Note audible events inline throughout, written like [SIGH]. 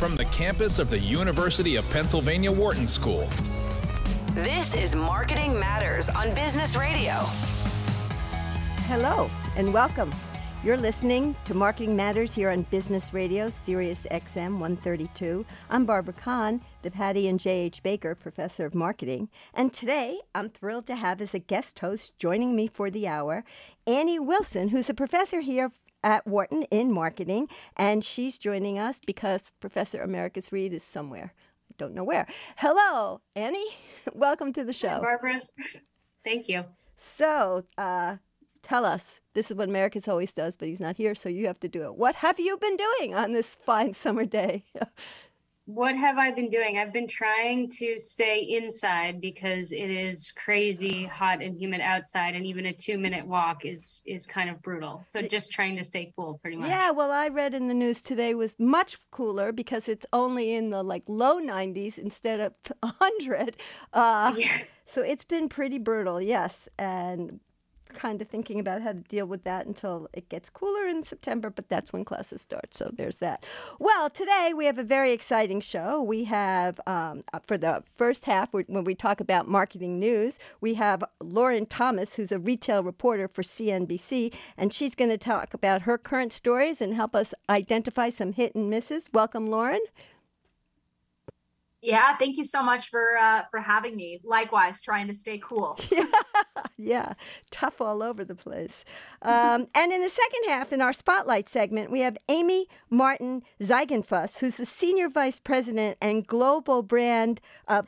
from the campus of the University of Pennsylvania Wharton School. This is Marketing Matters on Business Radio. Hello and welcome. You're listening to Marketing Matters here on Business Radio, Sirius XM 132. I'm Barbara Kahn, the Patty and J.H. Baker Professor of Marketing. And today I'm thrilled to have as a guest host joining me for the hour Annie Wilson, who's a professor here at Wharton in marketing. And she's joining us because Professor Americus Reed is somewhere. I don't know where. Hello, Annie. [LAUGHS] Welcome to the show. Hi, Barbara. [LAUGHS] Thank you. So, uh, tell us. This is what Americus always does, but he's not here, so you have to do it. What have you been doing on this fine summer day? [LAUGHS] what have I been doing? I've been trying to stay inside because it is crazy hot and humid outside, and even a two-minute walk is is kind of brutal. So just trying to stay cool, pretty much. Yeah. Well, I read in the news today was much cooler because it's only in the like low 90s instead of [LAUGHS] 100. Uh, yeah. So it's been pretty brutal, yes. And kind of thinking about how to deal with that until it gets cooler in September, but that's when classes start. So there's that. Well, today we have a very exciting show. We have, um, uh, for the first half, when we talk about marketing news, we have Lauren Thomas, who's a retail reporter for CNBC, and she's going to talk about her current stories and help us identify some hit and misses. Welcome, Lauren. Yeah, thank you so much for uh, for having me. Likewise, trying to stay cool. [LAUGHS] yeah, [LAUGHS] yeah, tough all over the place. Um, [LAUGHS] and in the second half, in our spotlight segment, we have Amy Martin Ziegenfuss, who's the senior vice president and global brand uh,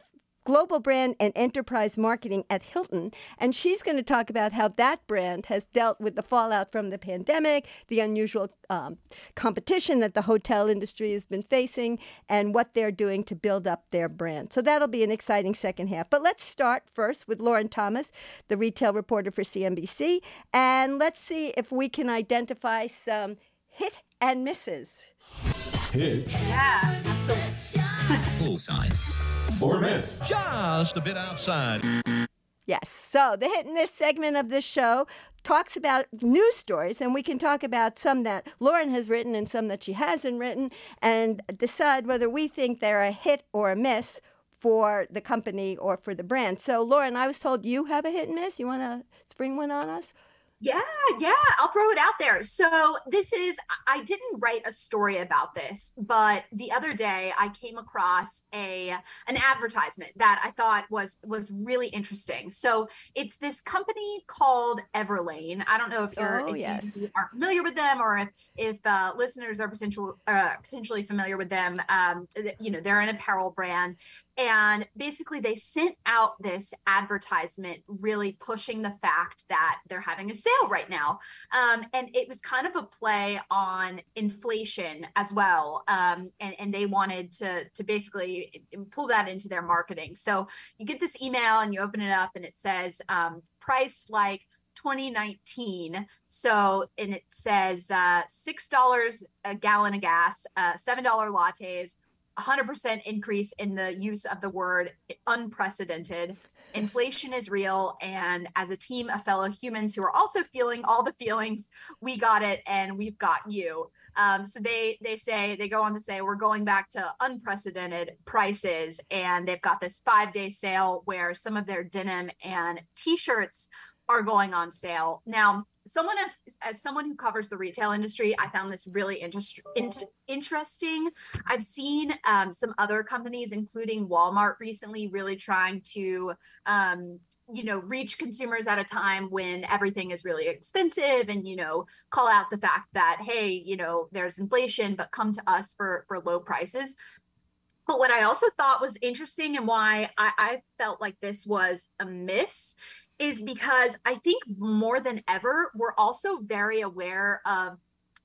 global brand and enterprise marketing at Hilton. And she's going to talk about how that brand has dealt with the fallout from the pandemic, the unusual um, competition that the hotel industry has been facing, and what they're doing to build up their brand. So that'll be an exciting second half. But let's start first with Lauren Thomas, the retail reporter for CNBC. And let's see if we can identify some hit and misses. Hit. Yeah, Bullseye or miss. Just a bit outside. Yes. So the hit and miss segment of this show talks about news stories, and we can talk about some that Lauren has written and some that she hasn't written, and decide whether we think they're a hit or a miss for the company or for the brand. So, Lauren, I was told you have a hit and miss. You want to spring one on us? Yeah, yeah, I'll throw it out there. So, this is, I didn't write a story about this, but the other day I came across a an advertisement that I thought was was really interesting. So, it's this company called Everlane. I don't know if you're oh, if yes. you are familiar with them or if if uh, listeners are potential uh, potentially familiar with them. Um, you know, they're an apparel brand and basically, they sent out this advertisement really pushing the fact that they're having a sale right now. Um, and it was kind of a play on inflation as well. Um, and, and they wanted to, to basically pull that into their marketing. So you get this email and you open it up and it says, um, priced like 2019. So, and it says uh, $6 a gallon of gas, uh, $7 lattes, 100% increase in the use of the word unprecedented. Inflation is real. And as a team of fellow humans who are also feeling all the feelings, we got it and we've got you. Um, so they they say they go on to say we're going back to unprecedented prices, and they've got this five day sale where some of their denim and t-shirts are going on sale. Now, someone as as someone who covers the retail industry i found this really interest, interesting. I've seen um, some other companies including walmart recently really trying to um, you know reach consumers at a time when everything is really expensive and you know call out the fact that hey you know there's inflation but come to us for for low prices. But what I also thought was interesting and why I, I, felt like this was a miss is because I think more than ever, we're also very aware of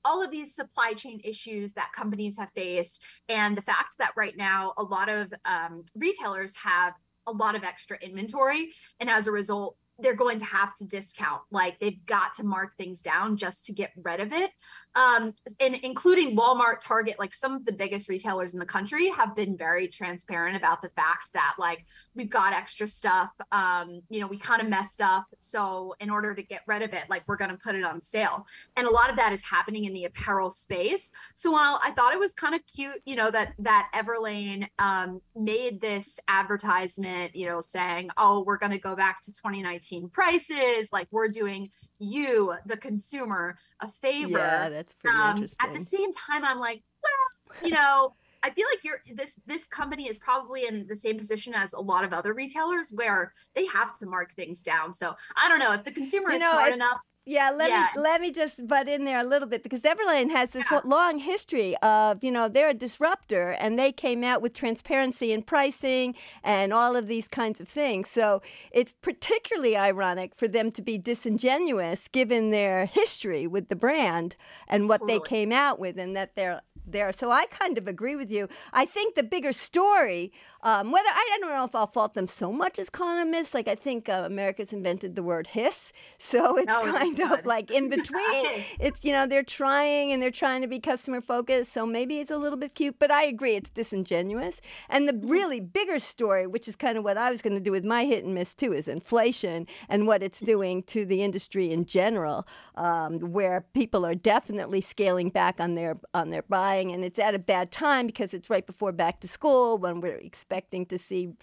all of these supply chain issues that companies have faced, and the fact that right now a lot of um, retailers have a lot of extra inventory, and as a result, they're going to have to discount. Like they've got to mark things down just to get rid of it. Um, and including Walmart, Target, like some of the biggest retailers in the country have been very transparent about the fact that like we've got extra stuff. Um, you know, we kind of messed up. So in order to get rid of it, like we're going to put it on sale. And a lot of that is happening in the apparel space. So while I thought it was kind of cute, you know, that that Everlane um, made this advertisement, you know, saying, "Oh, we're going to go back to 2019 prices. Like we're doing you, the consumer, a favor." Yeah, that's pretty um, interesting. At the same time, I'm like, well, you know. I feel like you're this this company is probably in the same position as a lot of other retailers where they have to mark things down. So I don't know if the consumer You is know, smart it- enough. Yeah, let Yeah. me let me just butt in there a little bit because Everlane has this Yeah. long history of you know they're a disruptor and they came out with transparency in pricing and all of these kinds of things. So it's particularly ironic for them to be disingenuous given their history with the brand and what they came out with and that they're there. So I kind of agree with you. I think the bigger story, um, whether I, don't know if I'll fault them so much as economists. Like I think uh, Americus invented the word hiss, [LAUGHS] so it's Oh, kind of like in [LAUGHS] between. It's you know they're trying and they're trying to be customer focused, so maybe it's a little bit cute. But I agree, it's disingenuous. And the really bigger story, which is kind of what I was going to do with my hit and miss too, is inflation and what it's doing to the industry in general, um, where people are definitely scaling back on their on their buying, and it's at a bad time because it's right before back to school when we're expecting to see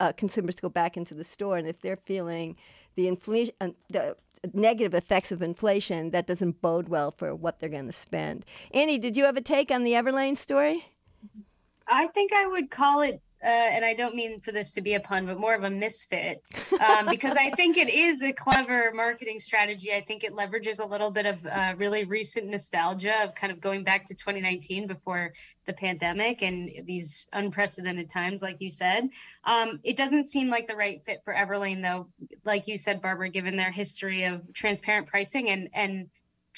uh, consumers go back into the store, and if they're feeling the inflation, uh, the negative effects of inflation, that doesn't bode well for what they're going to spend. Annie, did you have a take on the Everlane story? I think I would call it, uh, and I don't mean for this to be a pun, but more of a misfit, um, because I think it is a clever marketing strategy. I think it leverages a little bit of uh, really recent nostalgia of kind of going back to 2019 before the pandemic and these unprecedented times, like you said. Um, it doesn't seem like the right fit for Everlane, though. Like you said, Barbara, given their history of transparent pricing and and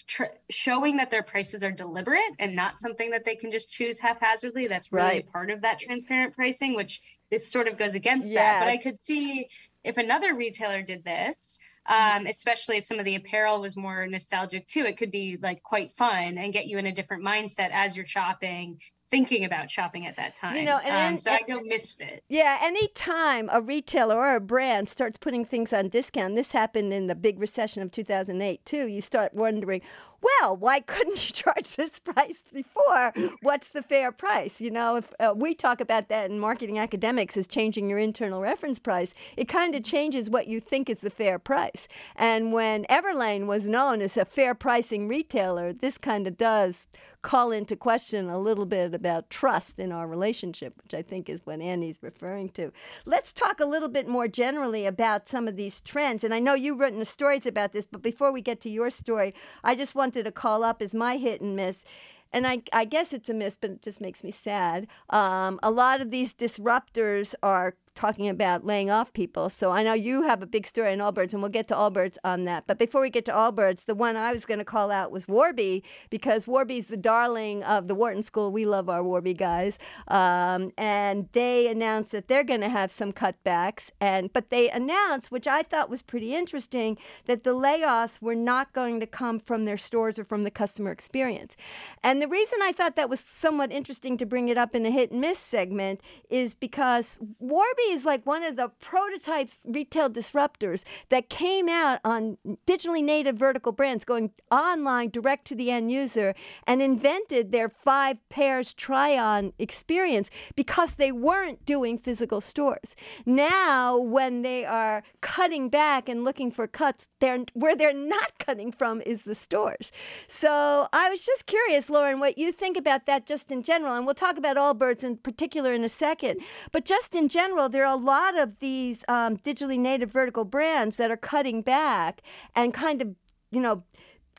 tr- showing that their prices are deliberate and not something that they can just choose haphazardly. That's really Right. part of that transparent pricing, which this sort of goes against Yeah. that. But I could see if another retailer did this, um, especially if some of the apparel was more nostalgic too, it could be like quite fun and get you in a different mindset as you're shopping, thinking about shopping at that time. You know, and- um, so I go misfit. Yeah, anytime a retailer or a brand starts putting things on discount, this happened in the big recession of 2008 too, you start wondering, well, why couldn't you [LAUGHS] charge this price before? What's the fair price? You know, if uh, we talk about that in marketing academics as changing your internal reference price, it kind of changes what you think is the fair price. And when Everlane was known as a fair pricing retailer, this kind of does call into question a little bit about trust in our relationship, which I think is what Annie's referring to. Let's talk a little bit more generally about some of these trends. And I know you've written stories about this, but before we get to your story, I just wanted to call up is my hit and miss. And I, I guess it's a miss, but it just makes me sad. Um, a lot of these disruptors are talking about laying off people. So I know you have a big story on Allbirds, and we'll get to Allbirds on that. But before we get to Allbirds, the one I was going to call out was Warby, because Warby's the darling of the Wharton School. We love our Warby guys. Um, and they announced that they're going to have some cutbacks. And But they announced, which I thought was pretty interesting, that the layoffs were not going to come from their stores or from the customer experience. And the reason I thought that was somewhat interesting to bring it up in a hit and miss segment is because Warby is like one of the prototypes retail disruptors that came out on digitally native vertical brands going online direct to the end user and invented their five pairs try on experience because they weren't doing physical stores. Now, when they are cutting back and looking for cuts, they're, where they're not cutting from is the stores. So I was just curious, Lauren, what you think about that just in general. And we'll talk about Allbirds in particular in a second. But just in general, there are a lot of these um, digitally native vertical brands that are cutting back and kind of, you know,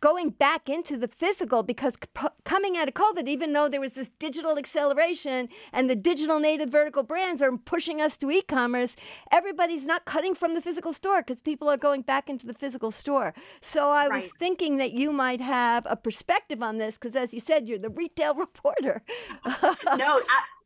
going back into the physical because c- coming out of COVID, even though there was this digital acceleration and the digital native vertical brands are pushing us to e commerce, everybody's not cutting from the physical store because people are going back into the physical store. So I was thinking that you might have a perspective on this because, as you said, you're the retail [LAUGHS] reporter. no, Abs-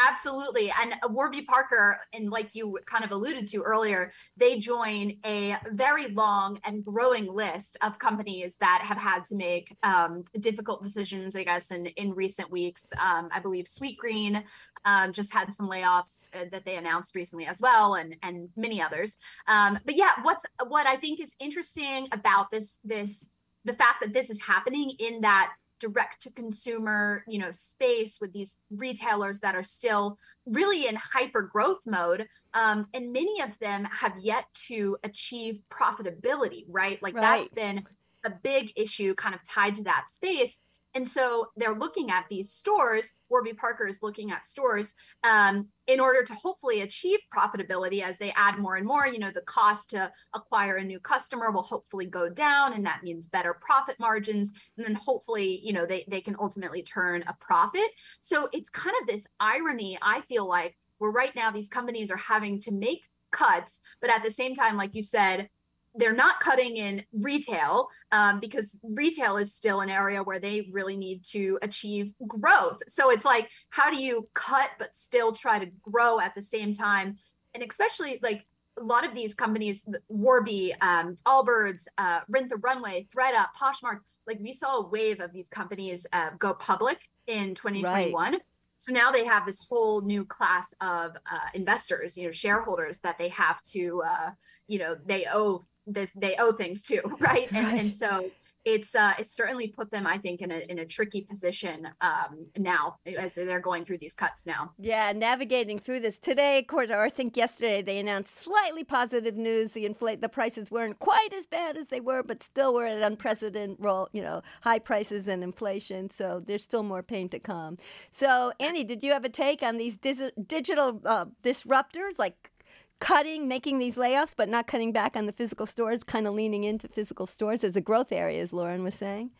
absolutely. And Warby Parker, and like you kind of alluded to earlier, they join a very long and growing list of companies that have had to make um, difficult decisions, I guess, in, in recent weeks. Um, I believe Sweetgreen um, just had some layoffs uh, that they announced recently as well, and and many others. Um, but yeah, what's what I think is interesting about this this the fact that this is happening in that direct to consumer you know space with these retailers that are still really in hyper growth mode um, and many of them have yet to achieve profitability right like Right. that's been a big issue kind of tied to that space and so they're looking at these stores warby parker is looking at stores um, in order to hopefully achieve profitability as they add more and more you know the cost to acquire a new customer will hopefully go down and that means better profit margins. And then hopefully you know they, they can ultimately turn a profit. So it's kind of this irony i feel like where right now these companies are having to make cuts but at the same time like you said they're not cutting in retail um, because retail is still an area where they really need to achieve growth. So it's like, how do you cut but still try to grow at the same time? And especially like a lot of these companies, Warby, um, Allbirds, uh, Rent the Runway, ThredUp, Poshmark, like we saw a wave of these companies uh, go public in 2021. So now they have this whole new class of uh, investors, you know, shareholders that they have to, uh, you know, they owe this, they owe things to, [LAUGHS] right? And, Right. and so it's uh, it's certainly put them, I think, in a in a tricky position um, now as they're going through these cuts now. Yeah, navigating through this today, of course, or I think yesterday they announced slightly positive news. The inflate the prices weren't quite as bad as they were, but still we're at unprecedented, roll, you know, high prices and inflation. So there's still more pain to come. So Annie, did you have a take on these dis- digital uh, disruptors like? Cutting, making these layoffs, but not cutting back on the physical stores, kind of leaning into physical stores as a growth area, as Lauren was saying.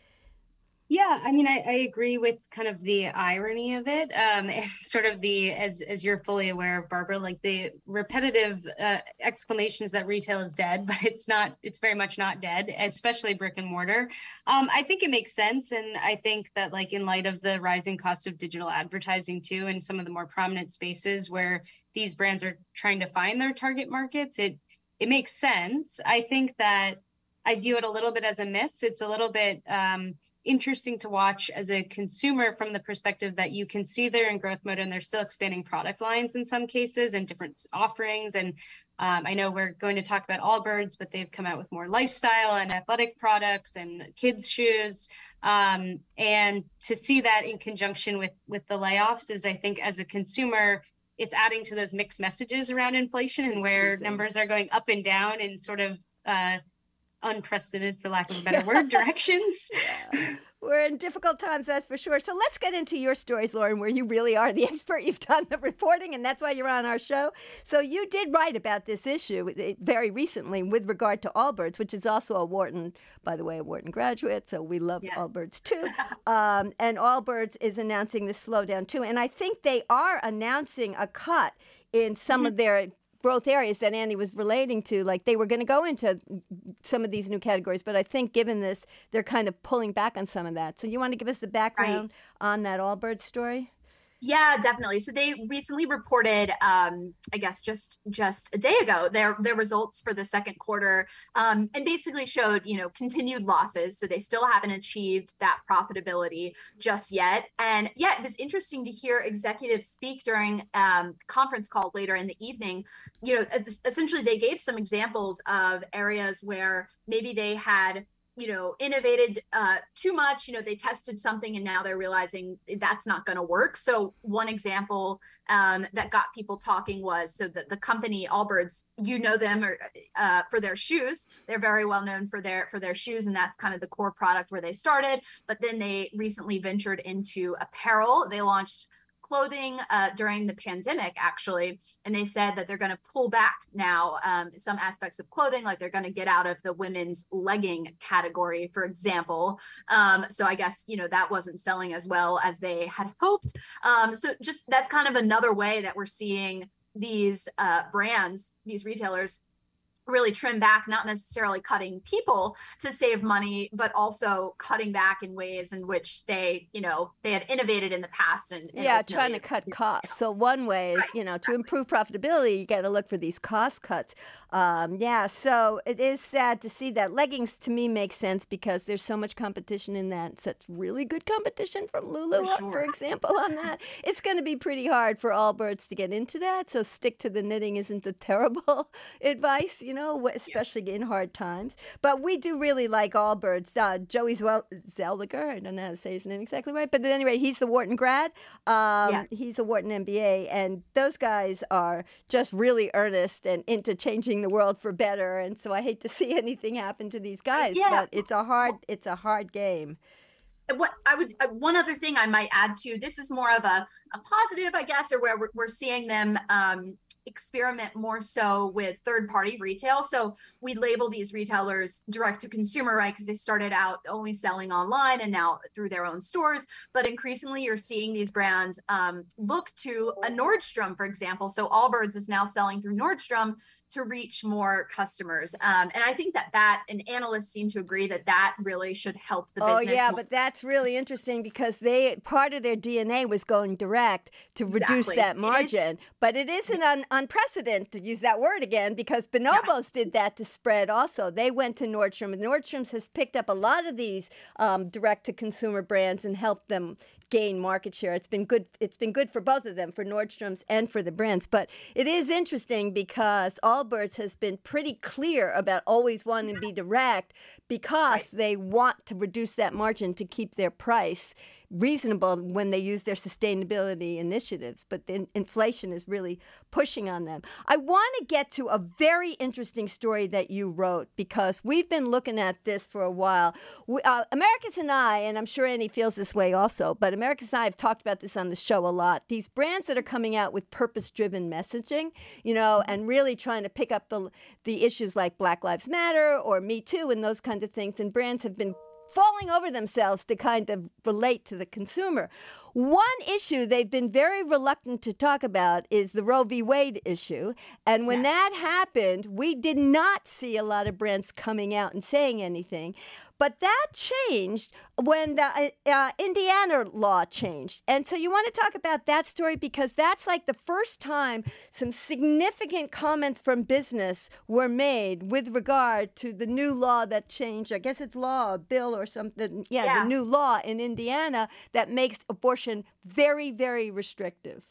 Yeah, I mean, I, I agree with kind of the irony of it, um, [LAUGHS] sort of the as as you're fully aware, Barbara, like the repetitive uh, exclamations that retail is dead, [LAUGHS] but it's not. It's very much not dead, especially brick and mortar. Um, I think it makes sense, and I think that like in light of the rising cost of digital advertising too, and some of the more prominent spaces where these brands are trying to find their target markets, it it makes sense. I think that I view it a little bit as a miss. It's a little bit. Um, interesting to watch as a consumer from the perspective that you can see they're in growth mode and they're still expanding product lines in some cases and different offerings. And um, I know we're going to talk about Allbirds, but they've come out with more lifestyle and athletic products and kids shoes. Um, and to see that in conjunction with with the layoffs is, I think, as a consumer, it's adding to those mixed messages around inflation and where Confusing. numbers are going up and down in sort of uh, unprecedented, for lack of a better word, [LAUGHS] directions. We're in difficult times, that's for sure. So let's get into your stories, Lauren, where you really are the [LAUGHS] expert. You've done the reporting, and that's why you're on our show. So you did write about this issue eh, very recently with regard to Allbirds, which is also a Wharton, by the way, a Wharton graduate. So we love Yes. Allbirds too. [LAUGHS] um, and Allbirds is announcing this slowdown too. And I think they are announcing a cut in some of their growth areas that Andy was relating to. Like they were going to go into some of these new categories, but I think given this, they're kind of pulling back on some of that. So you want to give us the background on that Allbirds story? Yeah, definitely. So they recently reported, um, I guess just just a day ago, their their results for the second quarter, um, and basically showed you know continued losses. So they still haven't achieved that profitability just yet. And yeah, it was interesting to hear executives speak during um, conference call later in the evening. You know, essentially they gave some examples of areas where maybe they had you know innovated uh, too much you know they tested something and now they're realizing that's not going to work. So one example um, that got people talking was so that the company allbirds you know them or, uh, for their shoes. They're very well known for their for their shoes and that's kind of the core product where they started. But then they recently ventured into apparel. They launched clothing uh, during the pandemic actually and they said that they're going to pull back now um, some aspects of clothing like they're going to get out of the women's legging category for example. Um, so i guess you know that wasn't selling as well as they had hoped. Um, so just that's kind of another way that we're seeing these uh, brands these retailers really trim back not necessarily cutting people to save money but also cutting back in ways in which they you know they had innovated in the past and, and yeah trying to cut costs. so one way is you know to improve profitability you got to look for these cost cuts um, yeah so it is sad to see that leggings to me make sense because there's so much competition in that such really good competition from lulu For uh, for example on that. [LAUGHS] It's going to be pretty hard for Allbirds to get into that so stick to the knitting isn't a [LAUGHS] terrible advice you know especially in hard times. But we do really like Allbirds uh, Joey Zellweger I don't know how to say his name exactly right but at any rate he's the Wharton grad. Um, Yeah. he's a Wharton MBA, and those guys are just really earnest and into changing the world for better. And so I hate to [LAUGHS] see anything happen to these guys, yeah. but it's a hard it's a hard game. What I would uh, one other thing I might add to this is more of a, a positive, I guess, or where we're, we're seeing them um, experiment more so with third party retail. So we label these retailers direct to consumer, right? Because they started out only selling online and now through their own stores. But increasingly, you're seeing these brands um, look to a Nordstrom, for example. So Allbirds is now selling through Nordstrom to reach more customers. Um, and I think that that, and analysts seem to agree that that really should help the business. Oh yeah, more. but that's really interesting because they part of their DNA was going direct to reduce Exactly. that It is- margin. but it isn't un- unprecedented to use that word again because Bonobos did that to spread also. They went to Nordstrom and Nordstrom's has picked up a lot of these um, direct to consumer brands and helped them gain market share. It's been good it's been good for both of them, for Nordstrom's and for the brands. But it is interesting because Allbirds has been pretty clear about always wanting to be direct because they want to reduce that margin to keep their price reasonable when they use their sustainability initiatives. But then inflation is really pushing on them. I want to get to a very interesting story that you wrote because we've been looking at this for a while. We, uh, Americus and I, and I'm sure Annie feels this way also, but Americus and I have talked about this on the show a lot. These brands that are coming out with purpose-driven messaging, you know, and really trying to pick up the the issues like Black Lives Matter or Me Too and those kinds of things, and brands have been falling over themselves to kind of relate to the consumer. One issue they've been very reluctant to talk about is the Roe v. Wade issue. And when that happened, we did not see a lot of brands coming out and saying anything. But that changed when the uh, uh, Indiana law changed. And so you want to talk about that story because that's like the first time some significant comments from business were made with regard to the new law that changed. I guess it's law, bill or something. Yeah, Yeah. the new law in Indiana that makes abortion very, very restrictive.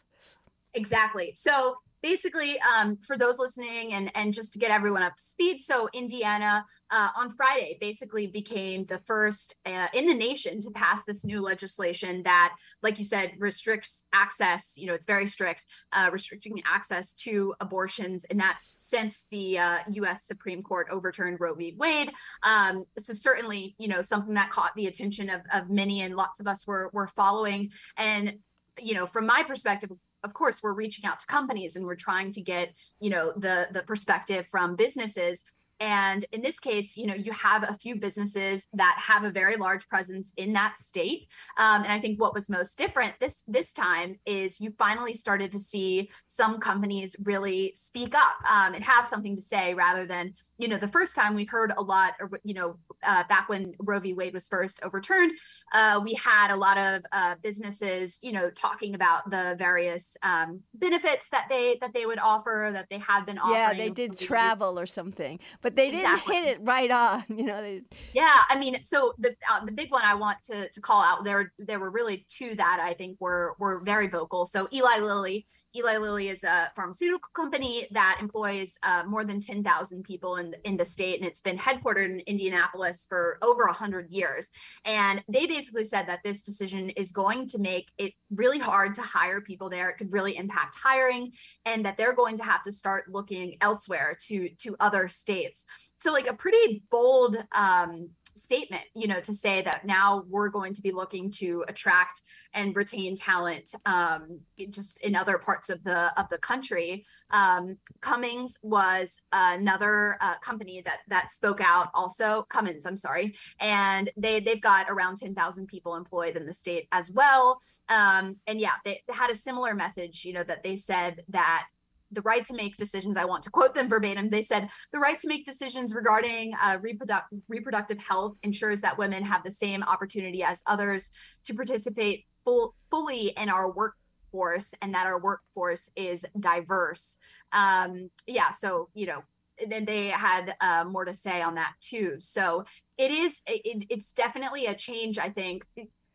Exactly. So basically, um, for those listening and, and just to get everyone up to speed, so Indiana uh, on Friday basically became the first uh, in the nation to pass this new legislation that, like you said, restricts access. You know, it's very strict, uh, restricting access to abortions, and that's since the uh, U.S. Supreme Court overturned Roe v. Wade. Um, so certainly, you know, something that caught the attention of, of many and lots of us were were following. And you know, from my perspective, of course, we're reaching out to companies and we're trying to get, you know, the the perspective from businesses. And in this case, you know, you have a few businesses that have a very large presence in that state. Um, and I think what was most different this this time is you finally started to see some companies really speak up um, and have something to say rather than, you know, the first time we heard a lot, or, you know, uh, back when Roe v. Wade was first overturned, uh, we had a lot of uh, businesses, you know, talking about the various um, benefits that they that they would offer, that they have been offering. Yeah, they did travel or something, but they didn't Exactly. hit it right on. You know, they, Yeah, I mean, so the uh, the big one I want to to call out there there were really two that I think were were very vocal. So Eli Lilly, Eli Lilly is a pharmaceutical company that employs uh, more than ten thousand people in in the state, and it's been headquartered in Indianapolis for over hundred years. And they basically said that this decision is going to make it really hard to hire people there. It could really impact hiring, and that they're going to have to start looking elsewhere to to other states so like a pretty bold um, statement you know to say that now we're going to be looking to attract and retain talent um, just in other parts of the of the country. Um, cummings was another uh, company that that spoke out also cummins i'm sorry and they they've got around 10,000 people employed in the state as well. Um, and yeah they, they had a similar message you know that they said that the right to make decisions. I want to quote them verbatim. They said the right to make decisions regarding uh, reproduct- reproductive health ensures that women have the same opportunity as others to participate full, fully in our workforce and that our workforce is diverse. Um, yeah, so you know, then they had uh, more to say on that too. So it is, it, it's definitely a change. I think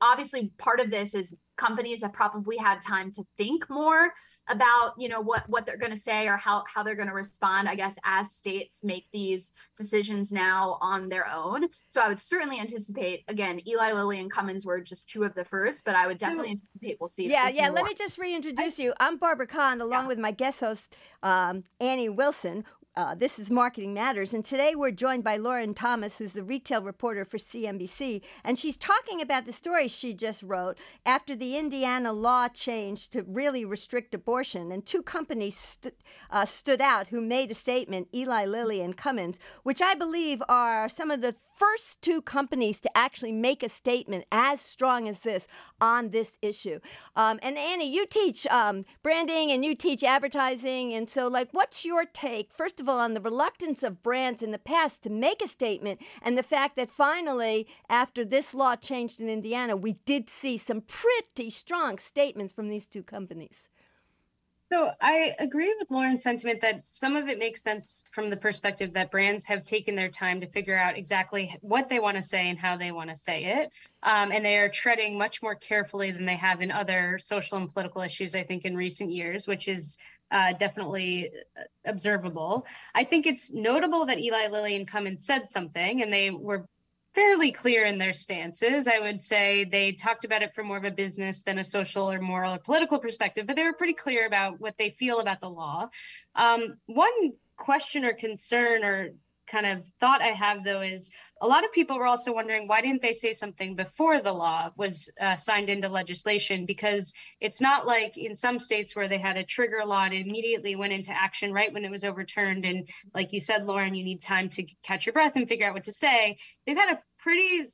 obviously part of this is companies have probably had time to think more about you know what what they're going to say or how how they're going to respond i guess as states make these decisions now on their own. So i would certainly anticipate again eli lilly and cummins were just two of the first but i would definitely anticipate we'll see yeah yeah let me just reintroduce I, you. I'm barbara kahn along yeah. with my guest host um, annie wilson uh, this is Marketing Matters, and today we're joined by Lauren Thomas, who's the retail reporter for CNBC, and she's talking about the story she just wrote after the Indiana law changed to really restrict abortion, and two companies st- uh, stood out who made a statement: Eli Lilly and Cummins, which I believe are some of the first two companies to actually make a statement as strong as this on this issue. Um, and Annie, you teach um, branding and you teach advertising, and so like, what's your take? First all, on the reluctance of brands in the past to make a statement, and the fact that finally, after this law changed in Indiana, we did see some pretty strong statements from these two companies. So I agree with Lauren's sentiment that some of it makes sense from the perspective that brands have taken their time to figure out exactly what they want to say and how they want to say it. Um, and they are treading much more carefully than they have in other social and political issues, I think, in recent years, which is uh, definitely uh, observable. I think it's notable that Eli Lilly and Cummins said something, and they were fairly clear in their stances. I would say they talked about it from more of a business than a social or moral or political perspective, but they were pretty clear about what they feel about the law. Um, one question or concern or kind of thought I have though is a lot of people were also wondering why didn't they say something before the law was uh, signed into legislation? Because it's not like in some states where they had a trigger law and immediately went into action right when it was overturned. And like you said, Lauren, you need time to catch your breath and figure out what to say. They've had a pretty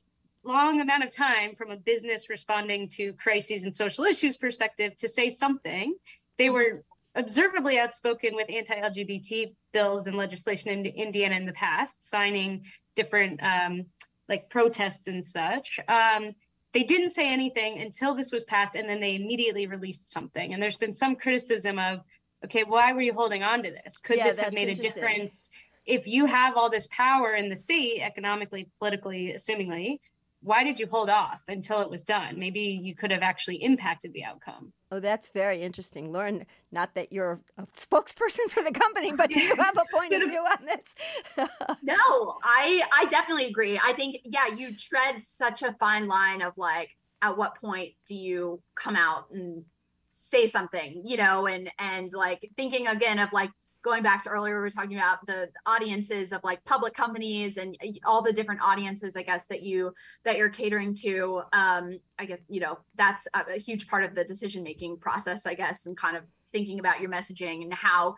long amount of time from a business responding to crises and social issues perspective to say something. They were observably outspoken with anti-LGBT bills and legislation in Indiana in the past, signing different um, like protests and such. Um, they didn't say anything until this was passed, and then they immediately released something. And there's been some criticism of, okay, why were you holding on to this? Could yeah, this have made a difference? If you have all this power in the state, economically, politically, assumingly, why did you hold off until it was done? Maybe you could have actually impacted the outcome. Oh, that's very interesting, Lauren. Not that you're a spokesperson for the company, but do you [LAUGHS] have a point of view on this? [LAUGHS] no, I I definitely agree. I think yeah, you tread such a fine line of like, at what point do you come out and say something, you know, and and like thinking again of like going back to earlier, we were talking about the audiences of like public companies and uh, all the different audiences, I guess, that you that you're catering to. Um, I guess you know that's a, a huge part of the decision making process, I guess, and kind of thinking about your messaging and how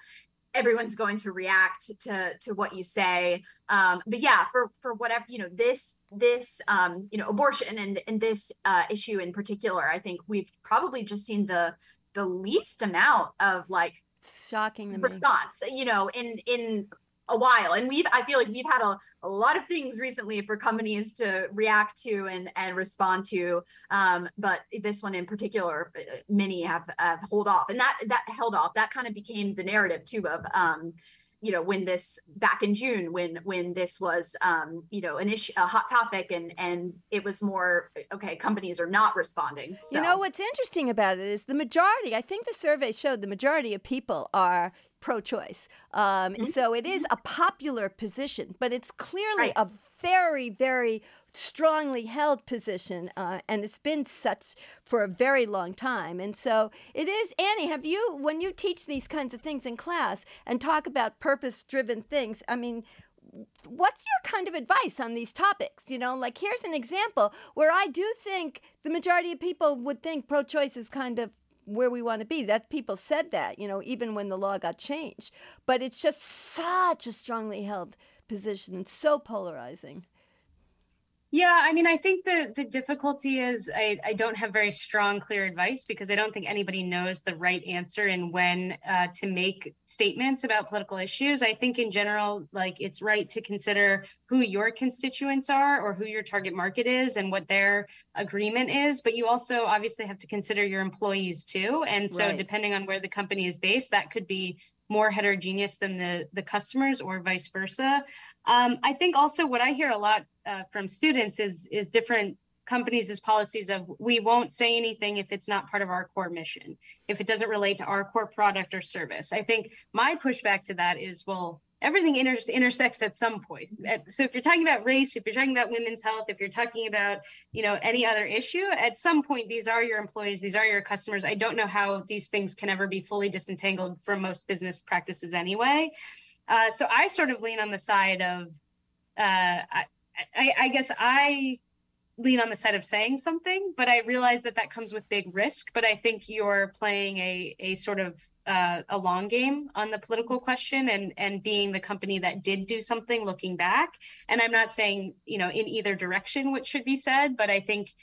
everyone's going to react to to what you say um but yeah for for whatever you know this this um you know abortion and and this uh issue in particular i think we've probably just seen the the least amount of like shocking response you know in in a while. And we've i feel like we've had a, a lot of things recently for companies to react to and and respond to. Um, but this one in particular uh, many have, have hold off. And that that held off. That kind of became the narrative too of um, you know when this back in june when when this was um you know an issue a hot topic and and it was more okay companies are not responding so. you know what's interesting about it is the majority i think the survey showed the majority of people are pro-choice um, mm-hmm. so it is a popular position but it's clearly right. a very very strongly held position, uh, and it's been such for a very long time. And so it is. Annie, have you, when you teach these kinds of things in class and talk about purpose driven things, I mean, what's your kind of advice on these topics? You know, like here's an example where I do think the majority of people would think pro choice is kind of where we want to be. That people said that, you know, even when the law got changed. But it's just such a strongly held position and so polarizing. Yeah, I mean, I think the the difficulty is I, I don't have very strong, clear advice because I don't think anybody knows the right answer and when uh, to make statements about political issues. I think in general, like it's right to consider who your constituents are or who your target market is and what their agreement is. But you also obviously have to consider your employees too. And so, Right. depending on where the company is based, that could be more heterogeneous than the the customers or vice versa. Um, I think also what I hear a lot uh, from students is is different companies' policies of we won't say anything if it's not part of our core mission, if it doesn't relate to our core product or service. I think my pushback to that is well, everything inter- intersects at some point. Uh, So if you're talking about race, if you're talking about women's health, if you're talking about you know any other issue, at some point these are your employees, these are your customers. I don't know how these things can ever be fully disentangled from most business practices anyway. Uh, so I sort of lean on the side of, uh, I, I, I guess I lean on the side of saying something, but I realize that that comes with big risk. But I think you're playing a a sort of uh, a long game on the political question and and being the company that did do something looking back. And I'm not saying you know in either direction what should be said, but I think.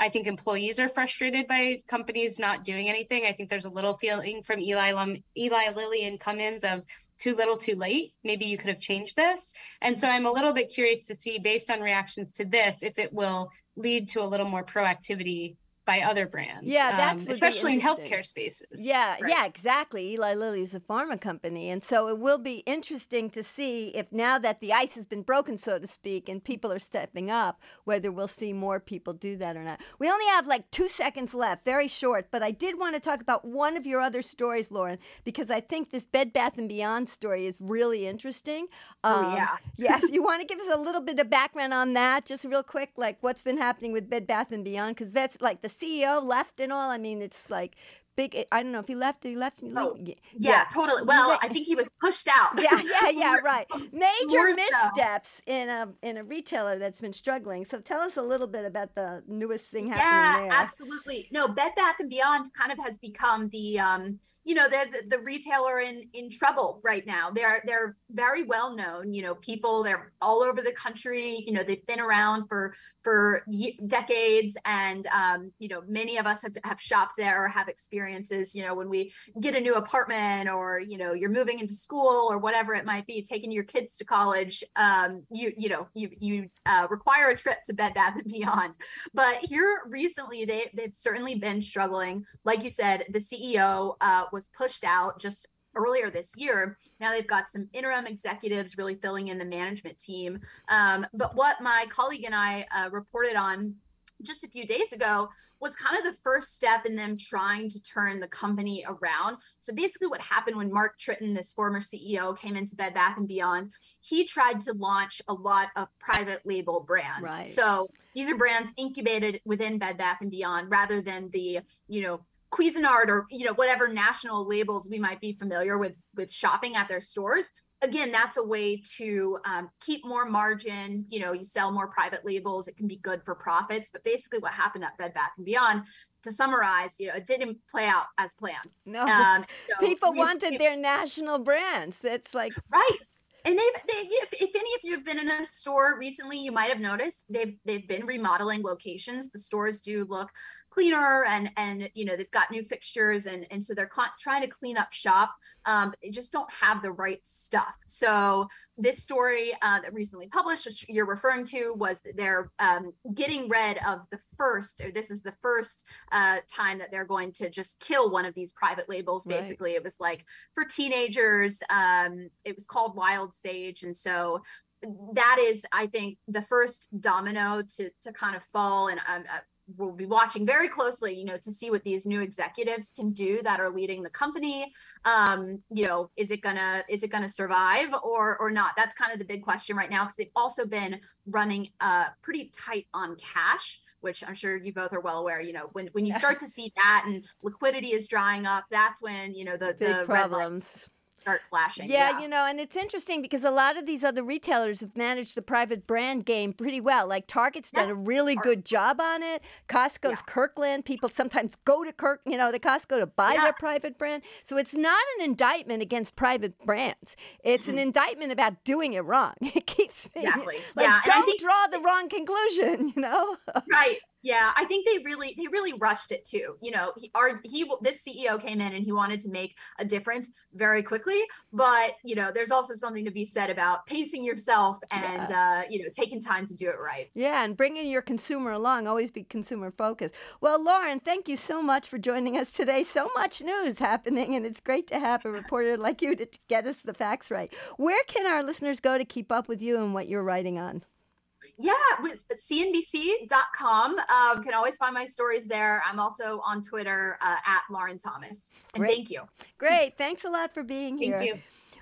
I think employees are frustrated by companies not doing anything. I think there's a little feeling from Eli Lum, Eli Lilly and Cummins of too little too late maybe you could have changed this and so i'm a little bit curious to see based on reactions to this if it will lead to a little more proactivity by other brands Yeah, that's um, especially in healthcare spaces Yeah, Right. yeah, exactly. Eli Lilly is a pharma company. And so it will be interesting to see if now that the ice has been broken, so to speak, and people are stepping up, whether we'll see more people do that or not. We only have like two seconds left, very short, but I did want to talk about one of your other stories, Lauren, because I think this Bed Bath and Beyond story is really interesting. Oh, Um, yeah. [LAUGHS] yes, you want to give us a little bit of background on that, just real quick, like what's been happening with Bed Bath and Beyond, because that's like the CEO left and all. I mean, it's like big. I don't know if he left. He left. He Oh, leave- Yeah, totally. Well, I think he was pushed out. yeah, [LAUGHS] yeah, yeah, right. Major missteps in a in a retailer that's been struggling. So tell us a little bit about the newest thing yeah, happening there. absolutely. No, Bed Bath and Beyond kind of has become the um, you know, the, the retailer in in trouble right now. They're they're very well known. You know, people they're all over the country. You know, they've been around for for decades, and um, you know, many of us have have shopped there or have experiences. You know, when we get a new apartment or you know you're moving into school or whatever it might be, taking your kids to college. Um, you you know you you uh, require a trip to Bed Bath and Beyond. But here recently, they they've certainly been struggling. Like you said, the CEO uh, was pushed out just earlier this year. Now they've got some interim executives really filling in the management team. Um, but what my colleague and I uh, reported on just a few days ago was kind of the first step in them trying to turn the company around. So basically what happened when Mark Tritton, this former CEO, came into Bed Bath and Beyond, he tried to launch a lot of private label brands. Right. So these are brands incubated within Bed Bath and Beyond rather than the, you know, Cuisinart or you know whatever national labels we might be familiar with with shopping at their stores. Again that's a way to um, keep more margin. You know you sell more private labels it can be good for profits. But basically what happened at bed bath and beyond to summarize you know it didn't play out as planned. No, um, [LAUGHS] so people we- wanted we- their national brands. It's like right. And they've, they if, if any of you have been in a store recently you might have noticed they've they've been remodeling locations. The stores do look cleaner and and you know they've got new fixtures and and so they're trying to clean up shop um they just don't have the right stuff so this story uh, that recently published which you're referring to was that they're um, getting rid of the first or this is the first uh, time that they're going to just kill one of these private labels Right. basically it was like for teenagers um it was called wild sage and so that is i think the first domino to to kind of fall and um, we'll be watching very closely you know to see what these new executives can do that are leading the company. Um you know is it gonna is it gonna survive or or not? That's kind of the big question right now because they've also been running uh pretty tight on cash which i'm sure you both are well aware you know when when you start to see that and liquidity is drying up that's when you know the big the problems. Start flashing. Yeah, Yeah, you know, and it's interesting because a lot of these other retailers have managed the private brand game pretty well. Like Target's done a really Target. good job on it. Costco's Kirkland. People sometimes go to Kirk, you know, to Costco to buy Yeah. their private brand. So it's not an indictment against private brands. It's an mm-hmm. indictment about doing it wrong. [LAUGHS] It keeps me- Exactly. Like, Yeah, don't think- draw the wrong conclusion. [LAUGHS] You know. right yeah i think they really they really rushed it too you know he our he this ceo came in and he wanted to make a difference very quickly but you know there's also something to be said about pacing yourself and uh you know taking time to do it right Yeah, and bringing your consumer along, always be consumer focused. Well, Lauren, thank you so much for joining us today. So much news happening, and it's great to have a [LAUGHS] reporter like you to get us the facts right. Where can our listeners go to keep up with you and what you're writing on? Yeah with cnbc.com um, can always find my stories there i'm also on twitter uh, at lauren thomas and Great. thank you Great. Thanks a lot for being Thank here. you.